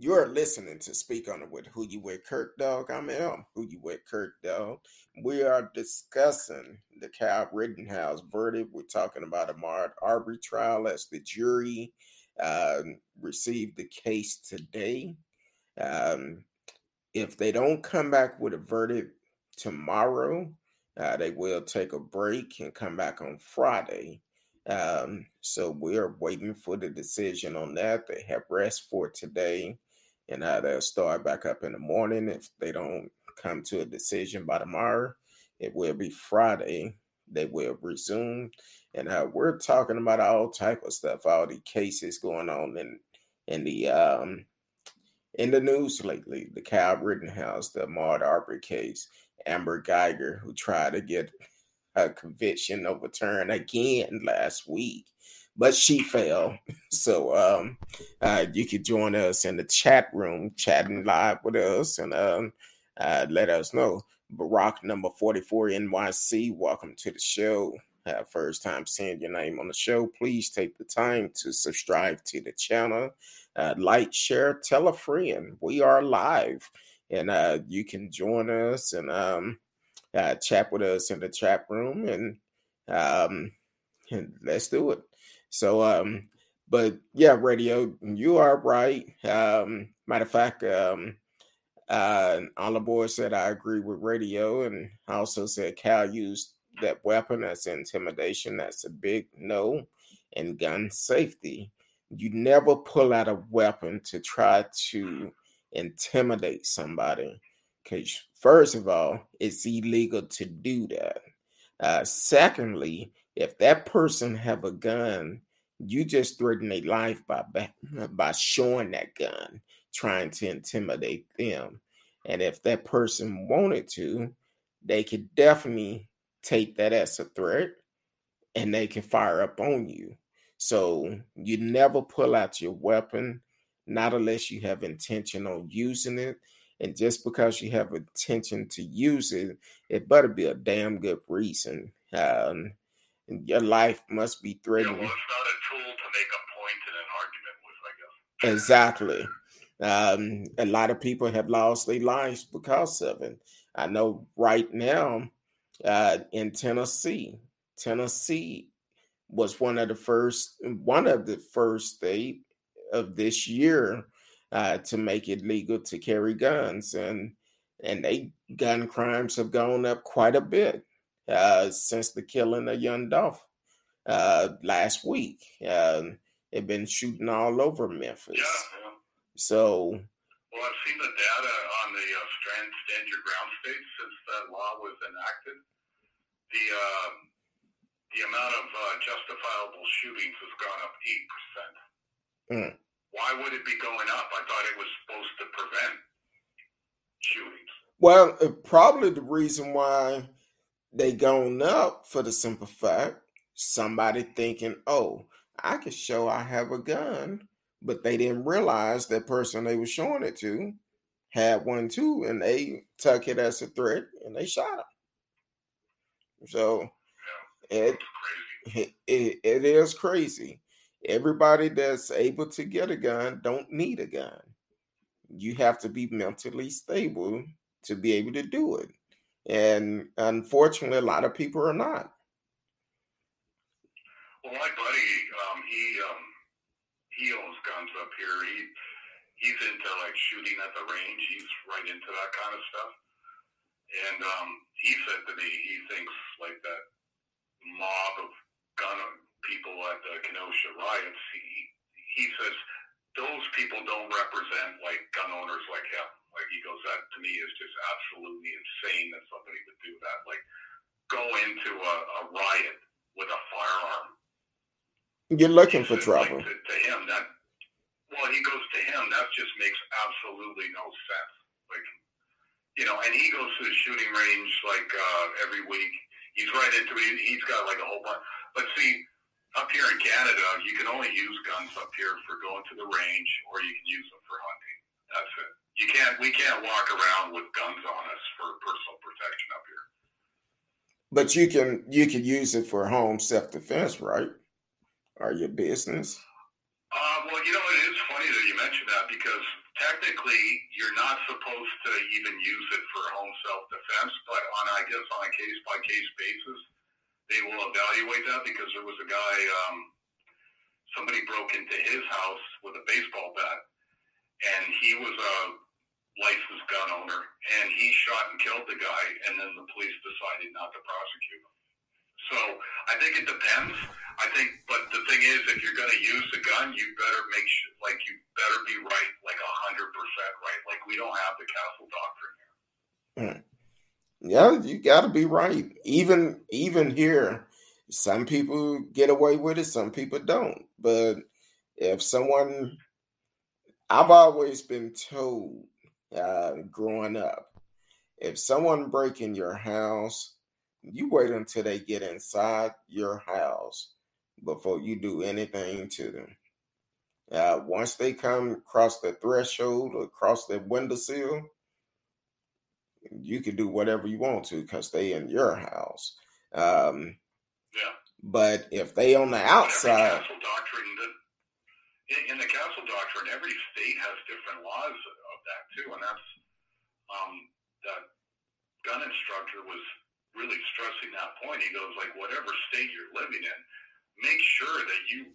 You're listening to Speak On It with Who You With Kirk Dog. I'm Who You With Kirk Dog. We are discussing the Kyle Rittenhouse verdict. We're talking about Ahmaud Arbery trial as the jury uh, received the case today. Um, if they don't come back with a verdict tomorrow, uh, they will take a break and come back on Friday. Um, so we're waiting for the decision on that. They have rest for today and uh, they'll start back up in the morning. If they don't come to a decision by tomorrow, it will be Friday. They will resume, and uh, we're talking about all type of stuff, all the cases going on in in the um in the news lately. The Kyle Rittenhouse, the Ahmaud Arbery case, Amber Guyger, who tried to get a conviction overturned again last week but she fell. So um, uh, you could join us in the chat room, chatting live with us, and um, uh, let us know. Barack number 44 NYC, welcome to the show. Uh, first time seeing your name on the show, please take the time to subscribe to the channel, uh, like, share, tell a friend. We are live, and uh, you can join us and um, uh, chat with us in the chat room, and, um, and let's do it. So, um, but yeah, radio, you are right. Um, matter of fact, um, uh, the boys said I agree with radio, and I also said Cal used that weapon as intimidation. That's a big no. And gun safety, you never pull out a weapon to try to intimidate somebody. Because first of all, it's illegal to do that. Uh, secondly, if that person have a gun, you just threaten their life by by showing that gun, trying to intimidate them. And if that person wanted to, they could definitely take that as a threat and they can fire up on you. So you never pull out your weapon, not unless you have intention on using it. And just because you have intention to use it, it better be a damn good reason. Um, your life must be threatened. Yeah, well, it's not a tool to make a point an argument with, I guess. Exactly. Um, a lot of people have lost their lives because of it. I know right now uh, in Tennessee, Tennessee was one of the first, one of the first state of this year uh, to make it legal to carry guns, and and they gun crimes have gone up quite a bit uh, since the killing of young Dolph uh, last week. Uh, they've been shooting all over Memphis. Yeah, yeah. So. Well, I've seen the data on the uh, stand, stand your ground states since that law was enacted. The um, the amount of uh, justifiable shootings has gone up eight percent. Mm. Why would it be going up? I thought it was supposed to prevent shootings. Well, probably the reason why they gone up for the simple fact somebody thinking, oh, I can show I have a gun, but they didn't realize that person they were showing it to had one too, and they took it as a threat and they shot him. So it, it, it is crazy. Everybody that's able to get a gun don't need a gun. You have to be mentally stable to be able to do it. And unfortunately, a lot of people are not. Well, my buddy, um, he um, he owns guns up here. He he's into like shooting at the range. He's right into that kind of stuff. And um, he said to me, he thinks like that mob of gun people at the Kenosha riots. He he says those people don't represent like gun owners like him. Like he goes, that to me is just absolutely insane that somebody would do that. Like go into a, a riot with a firearm. You're looking for trouble. Like to, to him, that well, he goes to him. That just makes absolutely no sense. Like you know, and he goes to the shooting range like uh, every week. He's right into it. He's got like a whole bunch. But see, up here in Canada, you can only use guns up here for going to the range, or you can use them for hunting. That's it you can't we can't walk around with guns on us for personal protection up here. But you can you can use it for home self defense, right? Or your business. Uh, well, you know, it is funny that you mentioned that because technically you're not supposed to even use it for home self-defense, but on I guess on a case by case basis, they will evaluate that because there was a guy, um, somebody broke into his house with a baseball bat, and he was a licensed gun owner, and he shot and killed the guy, and then the police decided not to prosecute him. So I think it depends. I think, but the thing is, if you're going to use the gun, you better make sure, like, you better be right, like a hundred percent right. Like we don't have the castle doctrine here. Yeah, you got to be right. Even even here, some people get away with it, some people don't. But if someone, I've always been told uh, growing up, if someone break in your house, you wait until they get inside your house before you do anything to them. Uh, once they come across the threshold or across the windowsill, you can do whatever you want to because they in your house. Um, Yeah. but if they on the outside, castle doctrine that in, in the castle doctrine, every state has different laws of that too, and that's um, that gun instructor was really stressing that point. He goes like, whatever state you're living in, make sure that you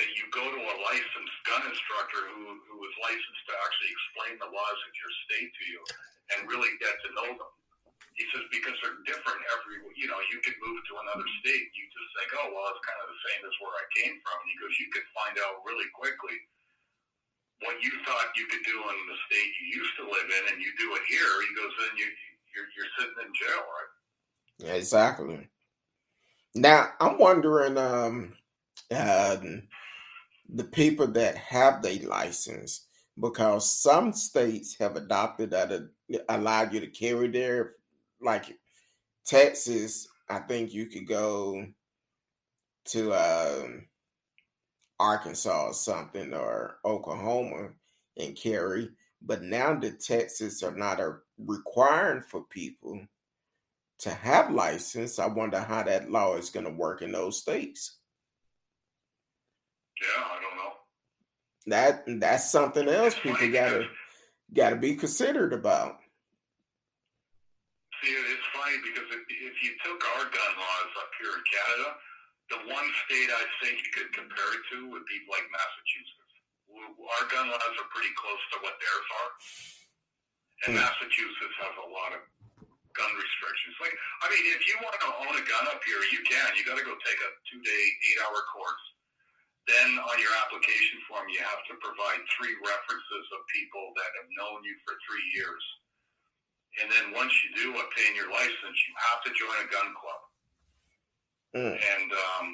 that you go to a licensed gun instructor who who is licensed to actually explain the laws of your state to you and really get to know them. He says because they're different every you know you could move to another state you just think oh well it's kind of the same as where I came from and he goes you could find out really quickly what you thought you could do in the state you used to live in and you do it here he goes then you you're, you're sitting in jail right Yeah, exactly. Now I'm wondering, um, uh, the people that have their license, because some states have adopted that uh, allow you to carry there, like Texas. I think you could go to um, Arkansas or something or Oklahoma and carry. But now the Texas are not a requiring for people to have license. I wonder how that law is going to work in those states. yeah I don't know That that's something else people gotta gotta be considered about. See, it's funny because if, if you took our gun laws up here in Canada, the one state I think you could compare it to would be like Massachusetts. Our gun laws are pretty close to what theirs are, and Hmm. Massachusetts has a lot of gun restrictions. Like, I mean, if you want to own a gun up here, you can. You got to go take a two-day, eight-hour course. Then on your application form, you have to provide three references of people that have known you for three years. And then once you do obtain your license, you have to join a gun club. Mm. And um,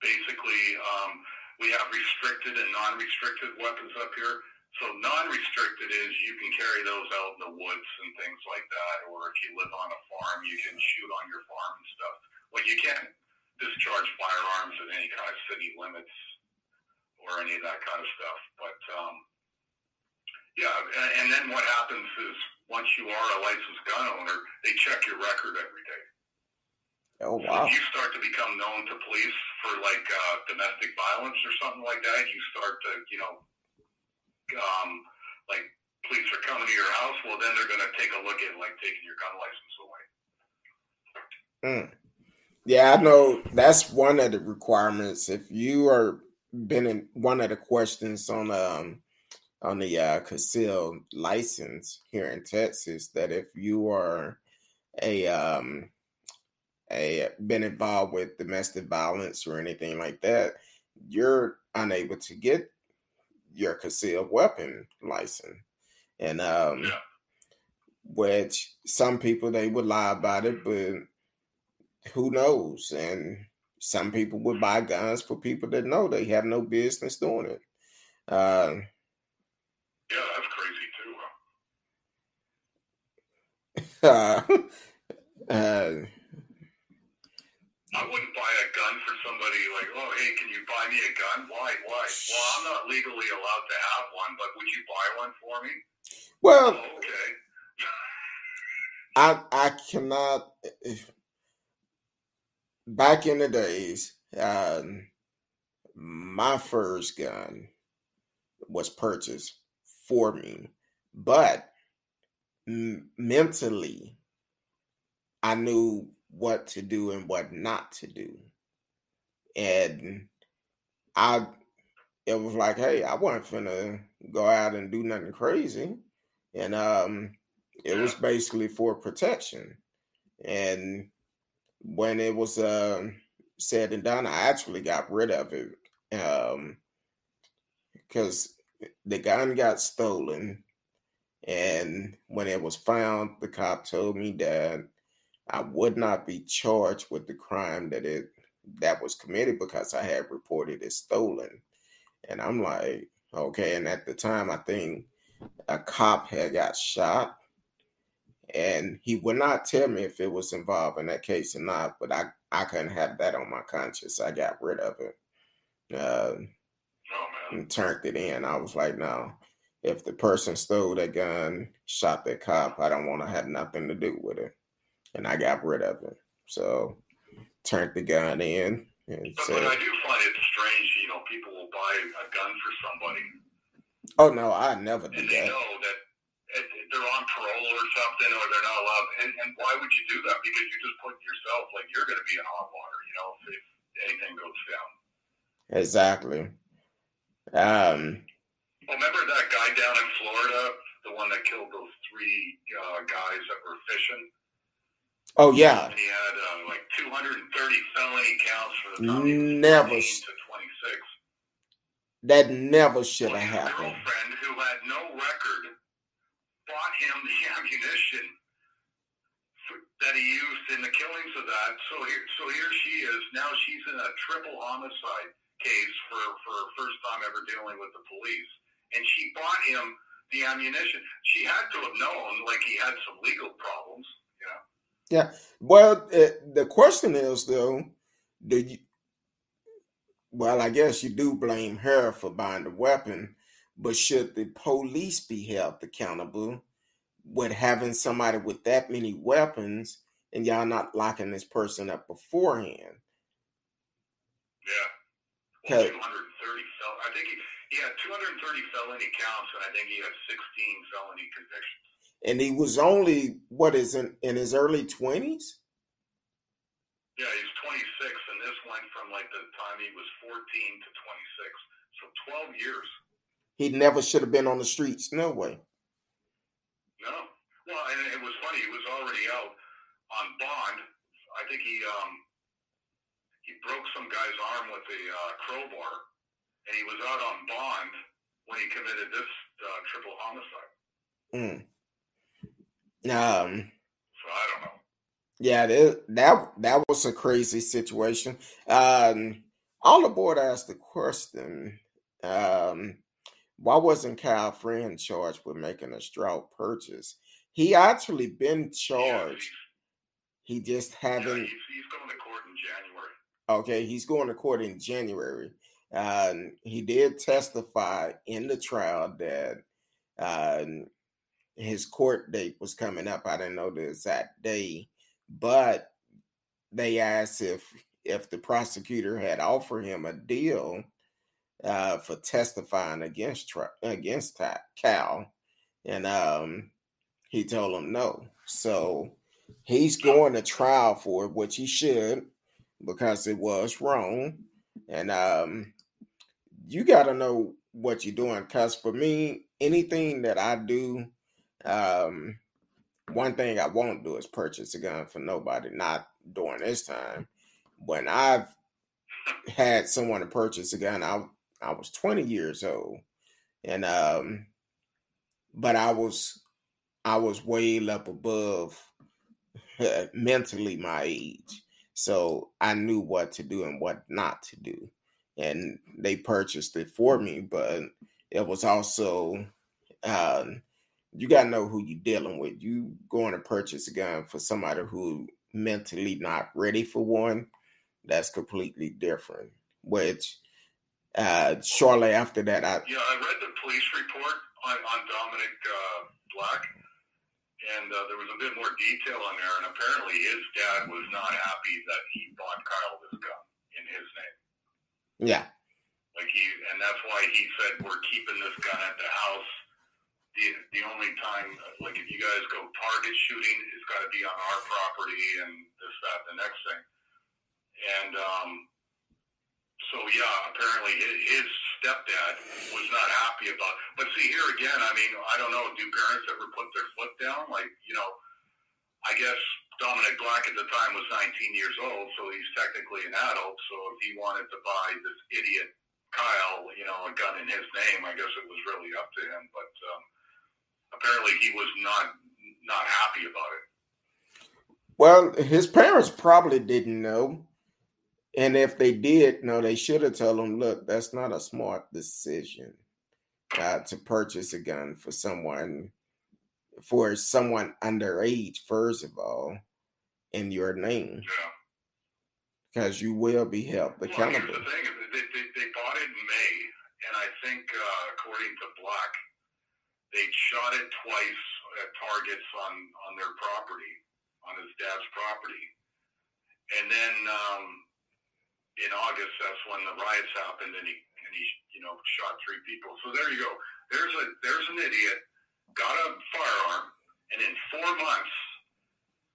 basically, um, we have restricted and non-restricted weapons up here. So non-restricted is you can carry those out in the woods and things like that, or if you live on a farm, you can shoot on your farm and stuff. Well, you can't discharge firearms in any kind of city limits or any of that kind of stuff. But um, yeah, and, and then what happens is once you are a licensed gun owner, they check your record every day. Oh So wow. if you start to become known to police for like uh, domestic violence or something like that, you start to, you know, um, like police are coming to your house. Well, then they're going to take a look at like taking your gun license away. Mm. Yeah, I know that's one of the requirements. If you are been in one of the questions on um on the uh concealed license here in Texas, that if you are a um a been involved with domestic violence or anything like that, you're unable to get your concealed weapon license. And um Yeah. which some people they would lie about it, but who knows? And some people would buy guns for people that know they have no business doing it. Uh, Yeah, that's crazy too. uh, uh, I wouldn't buy a gun for somebody like, oh, hey, can you buy me a gun? Why? Why? Well, I'm not legally allowed to have one, but would you buy one for me? well, Oh, okay. I I cannot. If, back in the days, um, my first gun was purchased for me, but m- mentally, I knew what to do and what not to do. And I, it was like, hey, I wasn't finna go out and do nothing crazy. And um, it was basically for protection. And when it was uh, said and done, I actually got rid of it um, because the gun got stolen. And when it was found, the cop told me that I would not be charged with the crime that it that was committed because I had reported it stolen. And I'm like, okay. And at the time, I think a cop had got shot, and he would not tell me if it was involved in that case or not. But I I couldn't have that on my conscience. I got rid of it. Uh, and turned it in. I was like, no, if the person stole that gun, shot that cop, I don't want to have nothing to do with it. And I got rid of it. So turned the gun in. And but, said, but I do find it strange, you know, people will buy a gun for somebody. Oh no, I never do and that. They know that they're on parole or something, or they're not allowed. And, and why would you do that? Because you're just putting yourself like you're going to be in hot water, you know, if, if anything goes down. Exactly. Um, well, remember that guy down in Florida, the one that killed those three uh, guys that were fishing? Oh yeah. And he had uh, like 230 felony counts for the time never to 26. That never should have happened. Girlfriend who had no record bought him the ammunition that he used in the killings of that. So here, so here she is. Now she's in a triple homicide case for, for first time ever dealing with the police. And she bought him the ammunition. She had to have known, like, he had some legal problems, know? Yeah. Well, it, the question is, though, do you, well, I guess you do blame her for buying the weapon, but should the police be held accountable with having somebody with that many weapons and y'all not locking this person up beforehand? Yeah. 230 fel- I think he, he had 230 felony counts, and I think he had 16 felony convictions. And he was only what is in in his early 20s. Yeah, he's 26, and this went from like the time he was 14 to 26, so 12 years. He never should have been on the streets. No way. No. Well, and it was funny. He was already out on bond. I think he um, he broke some guy's arm with a uh, crowbar, and he was out on bond when he committed this uh, triple homicide. Mm. Um. So I don't know. Yeah, that that, that was a crazy situation. Um, on the board asked the question, um, why wasn't Kyle Friend charged with making a straw purchase? He actually been charged. He just haven't. Yeah, he's, he's going to court in January. Okay, he's going to court in January. Uh, he did testify in the trial that uh, his court date was coming up. I didn't know the exact day, but they asked if if the prosecutor had offered him a deal uh, for testifying against against Cal, and um, he told him no. So he's going to trial for it, which he should because it was wrong. And um, you got to know what you're doing. Because for me, anything that I do, um, one thing I won't do is purchase a gun for nobody, not during this time. When I've had someone to purchase a gun, I, I was 20 years old. And, um, but I was, I was way up above mentally my age. So I knew what to do and what not to do. And they purchased it for me, but it was also um, you gotta know who you're dealing with. You going to purchase a gun for somebody who mentally not ready for one, that's completely different. Which uh, shortly after that, I yeah, I read the police report on, on Dominic uh, Black, and uh, there was a bit more detail on there. And apparently, his dad was not happy that he bought Kyle this gun in his name. Yeah. Like he, and that's why he said we're keeping this gun at the house. The the only time, like if you guys go target shooting, it's got to be on our property and this that the next thing. And um, so yeah, apparently his, stepdad was not happy about. But see here again, I mean, I don't know. Do parents ever put their foot down? Like you know, I guess Dominic Black at the time was 19 years old, so he's technically an adult. So if he wanted to buy this idiot Kyle, you know, a gun in his name, I guess it was really up to him. But um, apparently, he was not not happy about it. Well, his parents probably didn't know. And if they did no, they should have told him, look, that's not a smart decision uh, to purchase a gun for someone for someone underage, first of all, in your name. Yeah. Because you will be held accountable. Well, the thing, they, they, they, bought it in May, and I think, uh, according to Black, they shot it twice at targets on, on their property, on his dad's property. And then um, in August, that's when the riots happened, and he and he you know shot three people. So there you go. There's a there's an idiot got a firearm, and in four months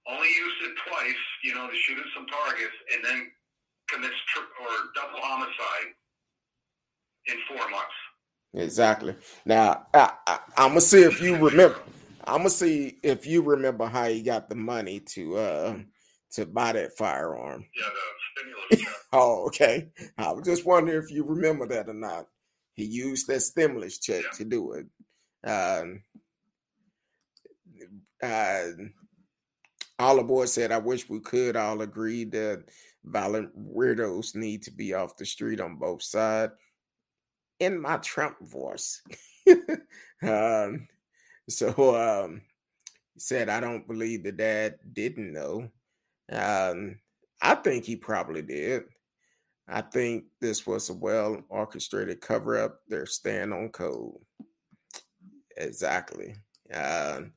only used it twice, you know, to shoot at some targets, and then commits tri- or double homicide in four months. Exactly. Now I, I, I'm gonna see if you remember. I'm gonna see if you remember how he got the money to uh to buy that firearm. Yeah, the stimulus check. oh, okay. I was just wondering if you remember that or not. He used that stimulus check yeah. to do it. Uh, uh, all the boys said, I wish we could all agree that violent weirdos need to be off the street on both sides. In my Trump voice. um, so um, said, I don't believe the dad didn't know. Um, I think he probably did. I think this was a well orchestrated cover up. They're staying on code. Exactly. Uh,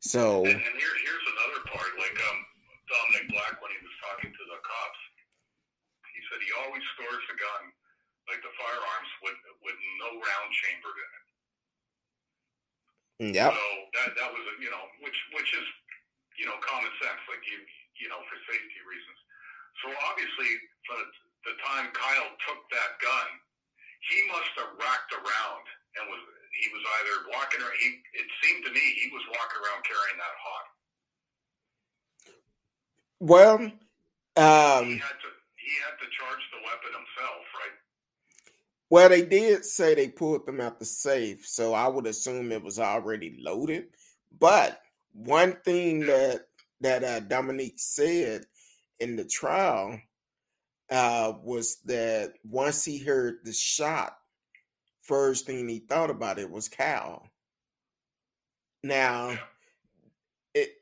so. And, and here, here's another part. Like um, Dominic Black, when he was talking to the cops, he said he always stores the gun, like the firearms, with with no round chambered in it. Yeah. So that that was a, you know which which is you know common sense. Like you you know, for safety reasons. So obviously, for the time Kyle took that gun, he must have racked around and was he was either walking or he it seemed to me he was walking around carrying that hot. Well, um, he had to he had to charge the weapon himself, right? Well, they did say they pulled them out the safe, so I would assume it was already loaded. But one thing that that uh, Dominique said in the trial uh, was that once he heard the shot, first thing he thought about it was Cal. Now,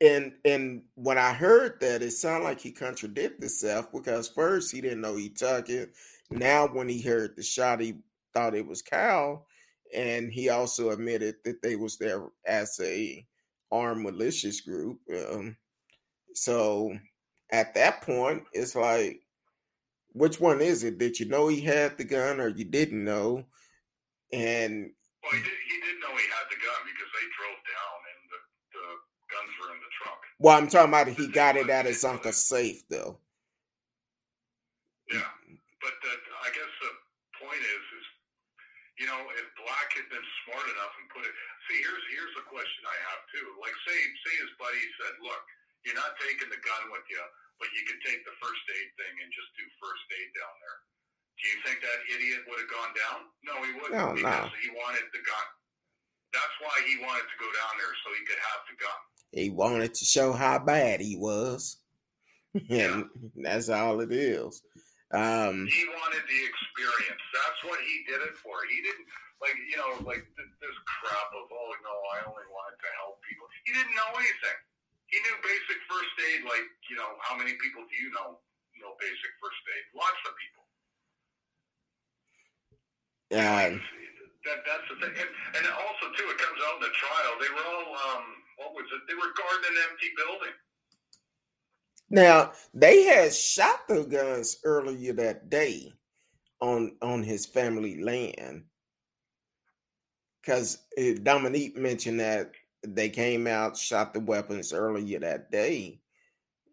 and and when I heard that, it sounded like he contradicted himself because first he didn't know he took it. Now, when he heard the shot, he thought it was Cal, and he also admitted that they was there as a armed malicious group. Um, so at that point, it's like, which one is it? Did you know he had the gun or you didn't know? And well, he, did, he did know he had the gun because they drove down and the, the guns were in the trunk. Well, I'm talking about he got it at his uncle's safe, though. Yeah, but the, I guess the point is, is you know, if Black had been smart enough and put it. See, here's here's a question I have too. Like, say say his buddy said, "Look, you're not taking the gun with you, but you can take the first aid thing and just do first aid down there. Do you think that idiot would have gone down? No, he wouldn't no, because no. he wanted the gun. That's why he wanted to go down there so he could have the gun. He wanted to show how bad he was. and yeah. that's all it is. Um, he wanted the experience. That's what he did it for. He didn't like you know like this crap of oh no, I only wanted to help people. He didn't know anything he knew basic first aid. Like, you know, how many people do you know know basic first aid? Lots of people. Yeah. That, that's the thing. And, and also, too, it comes out in the trial. They were all, um, what was it? They were guarding an empty building. Now, they had shot the guns earlier that day. on on his family land. Because eh, Dominique mentioned that they came out, shot the weapons earlier that day,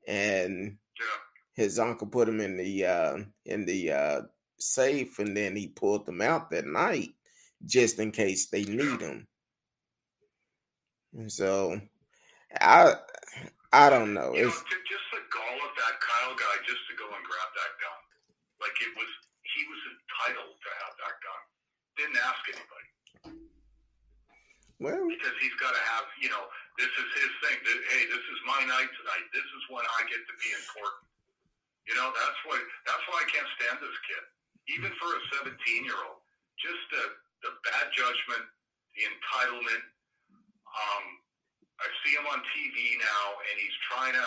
and Yeah. his uncle put them in the uh, in the uh, safe, and then he pulled them out that night just in case they need them. And so, I I don't know. You It's ju- just the gall of that Kyle guy just to go and grab that gun. Like it was, he was entitled to have that gun. Didn't ask anybody well, because he's got to have, you know, this is his thing. Th- Hey, this is my night tonight. This is when I get to be important. You know, that's what, that's why I can't stand this kid. Even for a 17 year old, just the, the bad judgment, the entitlement. Um, I see him on TV now, and he's trying to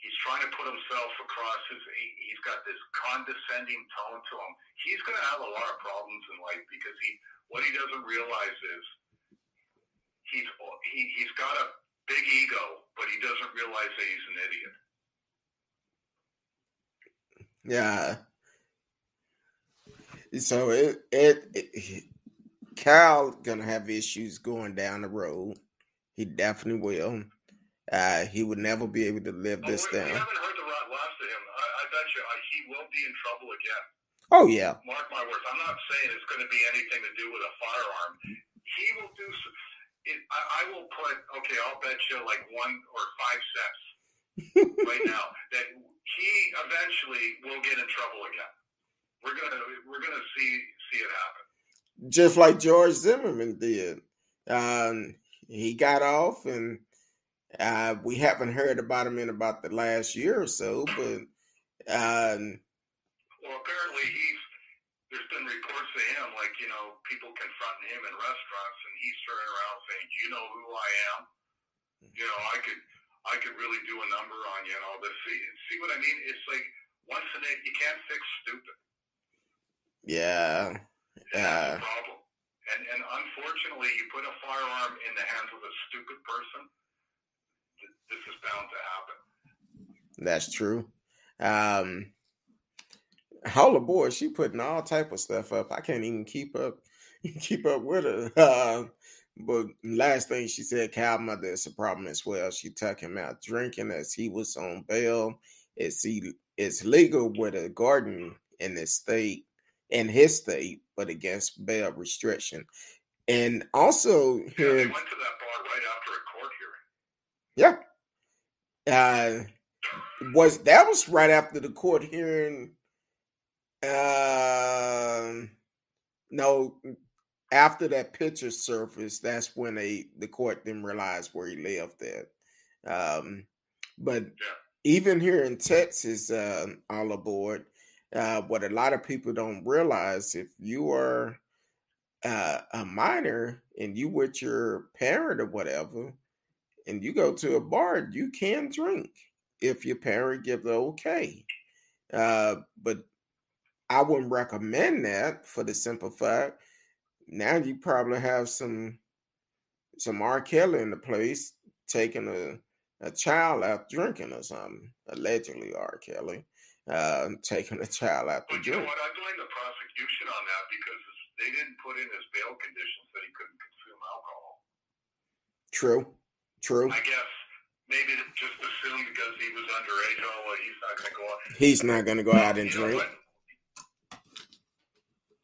he's trying to put himself across his. He, he's got this condescending tone to him. He's going to have a lot of problems in life because he what he doesn't realize is he's he, he's got a big ego, but he doesn't realize that he's an idiot. yeah. So it, it it Kyle gonna have issues going down the road. He definitely will. Uh, he would never be able to live Oh, this we, we down. haven't heard the right last of him. I, I bet you uh, he will be in trouble again. Oh yeah, mark my words. I'm not saying it's going to be anything to do with a firearm. He will do. I, will put. Okay, I'll bet you like one or five cents right now that he eventually will get in trouble again. We're gonna we're gonna see see it happen. just like George Zimmerman did. Um, he got off, and uh, we haven't heard about him in about the last year or so. But um, Well, apparently he's. There's been reports of him, like you know, people confronting him in restaurants, and he's turning around saying, "Do you know who I am? You know, I could, I could really do a number on you and all this." See, see what I mean? It's like once in it, you can't fix stupid. yeah, that's Uh. problem. And and unfortunately, you put a firearm in the hands of a stupid person. th- This is bound to happen. that's true. Um, Holla boy, she putting all type of stuff up. I can't even keep up keep up with her. Uh, but last thing she said, Cal mother is a problem as well. She took him out drinking as he was on bail. It's he, it's legal with a garden in the state in his state, but against bail restriction. And also Yeah, here, went to that bar right after a court hearing. yeah, uh, was that was right after the court hearing. Um, no, after that picture surfaced, that's when they the court didn't realize where he lived at. Um, but Yeah. even here in Texas, uh, all aboard, uh, what a lot of people don't realize if you are uh, a minor and you with your parent or whatever, and you go to a bar, you can drink if your parent give the okay. Uh, but I wouldn't recommend that for the simple fact. Now you probably have some some R. Kelly in the place taking a, a child out drinking or something. Allegedly R. Kelly. Uh, taking a child out to But you know what? I blame the prosecution on that because they didn't put in his bail conditions that he couldn't consume alcohol. True. True. I guess maybe just assumed because he was underage, oh, well, he's not going to go out. He's not gonna go out and You drink.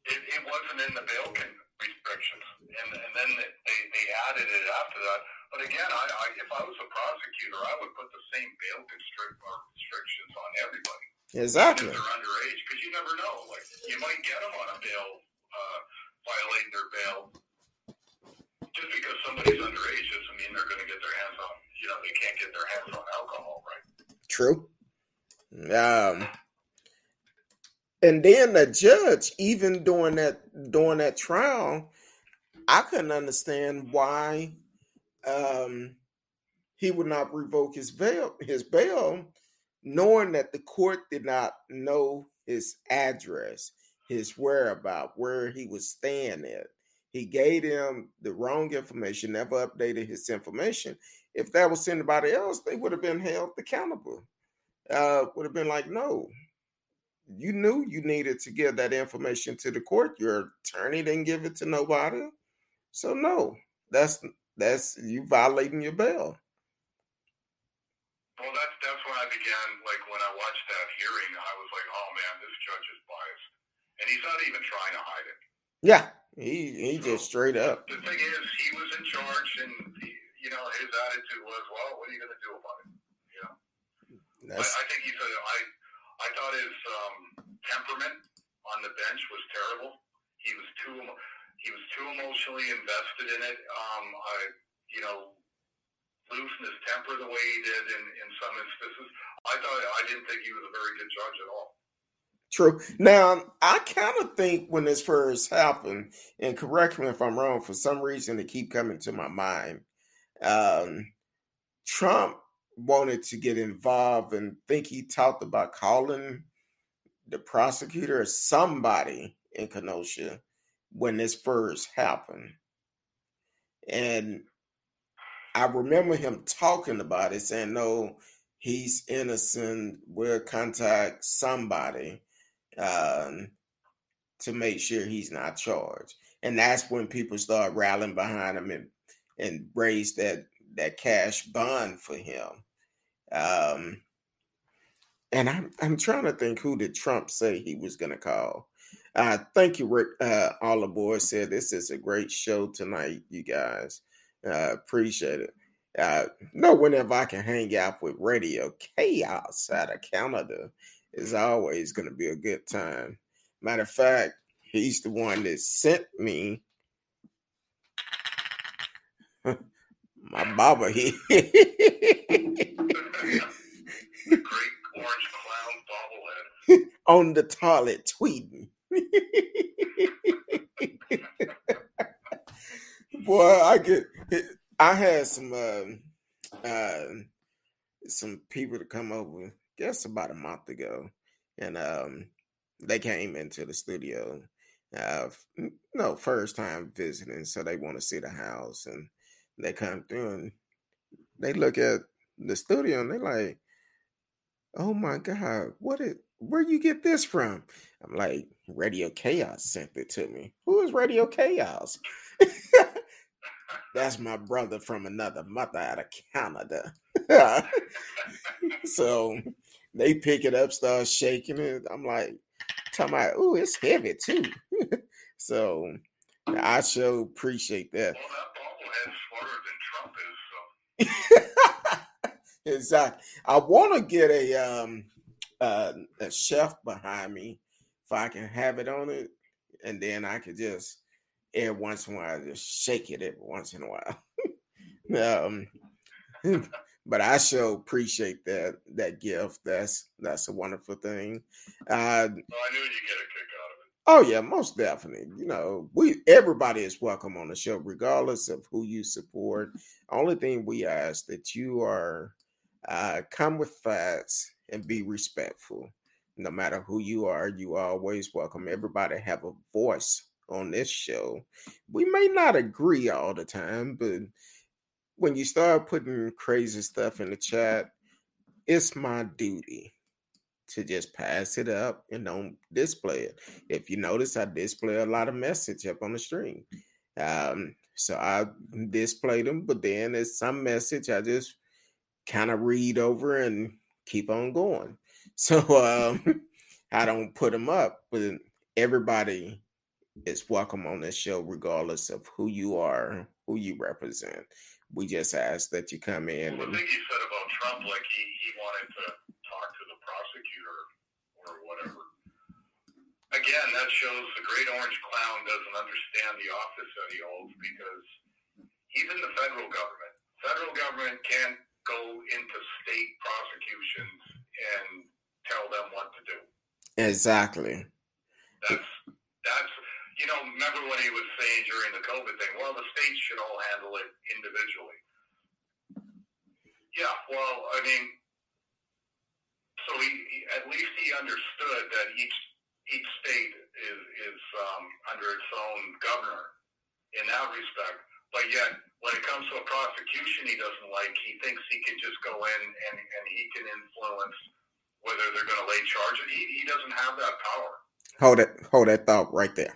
It, it wasn't in the bail con- restrictions, and, and then they, they added it after that. But again, I, I, if I was a prosecutor, I would put the same bail constrict, or restrictions on everybody, Exactly. if they're underage, because you never know. Like you might get them on a bail uh, violating their bail. Just because somebody's underage doesn't mean they're going to get their hands on. You know, they can't get their hands on alcohol, right? True. Um, and then the judge, even during that during that trial, I couldn't understand why um, he would not revoke his bail, his bail, knowing that the court did not know his address, his whereabout, where he was staying at. He gave them the wrong information, never updated his information. If that was anybody else, they would have been held accountable uh, would have been like, no, you knew you needed to give that information to the court. Your attorney didn't give it to nobody. So no, that's that's you violating your bail. Well, that's that's when I began. Like when I watched that hearing, I was like, "Oh man, this judge is biased," and he's not even trying to hide it. Yeah, he he so, just straight up. The thing is, he was in charge, and he, you know his attitude was, "Well, what are you going to do about it?" You know. I, I, think he said, "I I thought his um, temperament on the bench was terrible. He was too he was too emotionally invested in it. Um, I you know losing his temper the way he did in, in some instances. I thought I didn't think he was a very good judge at all. True. Now, I kind of think when this first happened, and correct me if I'm wrong, for some reason it keep coming to my mind. Um, Trump wanted to get involved and think he talked about calling the prosecutor or somebody in Kenosha when this first happened. And I remember him talking about it, saying, no, he's innocent. We'll contact somebody um, to make sure he's not charged. And that's when people start rallying behind him and, and raise that, that cash bond for him. Um, and I'm I'm trying to think who did Trump say he was going to call. Uh, thank you, Rick. Uh, all aboard said this is a great show tonight, you guys. Uh, appreciate it. Uh, know whenever I can hang out with Radio Chaos out of Canada is always going to be a good time. Matter of fact, he's the one that sent me my baba. He great orange clown bobblehead on the toilet tweeting. Boy, I get. I had some uh, uh, some people to come over. Guess about a month ago, and um, they came into the studio. Uh, no, first time visiting, so they want to see the house, and they come through and they look at the studio and they're like, "Oh my god, what is? Where you get this from?" I'm like, "Radio Chaos sent it to me." Who is Radio Chaos? That's my brother from another mother out of Canada. so they pick it up, start shaking it. I'm like, talking about, oh, it's heavy too. so I sure appreciate that. Well, that smarter than Trump is. So. exactly. I want to get a um uh, a chef behind me if I can have it on it, and then I could just every once in a while just shake it every once in a while. um, but I sure appreciate that that gift. That's that's a wonderful thing. Uh, well, I knew you'd get a kick out of it. Oh yeah, most definitely. You know, we everybody is welcome on the show, regardless of who you support. Only thing we ask that you are uh, come with facts and be respectful. No matter who you are, you are always welcome. Everybody have a voice on this show. We may not agree all the time, but when you start putting crazy stuff in the chat, it's my duty to just pass it up and don't display it. If you notice, I display a lot of message up on the stream. Um, so I display them, but then there's some message I just kind of read over and keep on going. So um, I don't put them up, but everybody is welcome on this show, regardless of who you are, who you represent. We just ask that you come in. Well, the thing you said about Trump, like he, he wanted to talk to the prosecutor or whatever. Again, that shows the great orange clown doesn't understand the office that he holds because he's in the federal government. Federal government can't go into state prosecutions and tell them what to do. Exactly. That's that's you know, remember what he was saying during the COVID thing? Well, the states should all handle it individually. Yeah, well, I mean, so he, he at least he understood that each each state is is um, under its own governor in that respect. But yet, when it comes to a prosecution he doesn't like, he thinks he can just go in and, and he can influence whether they're going to lay charge. And he, he doesn't have that power. Hold that hold that thought right there.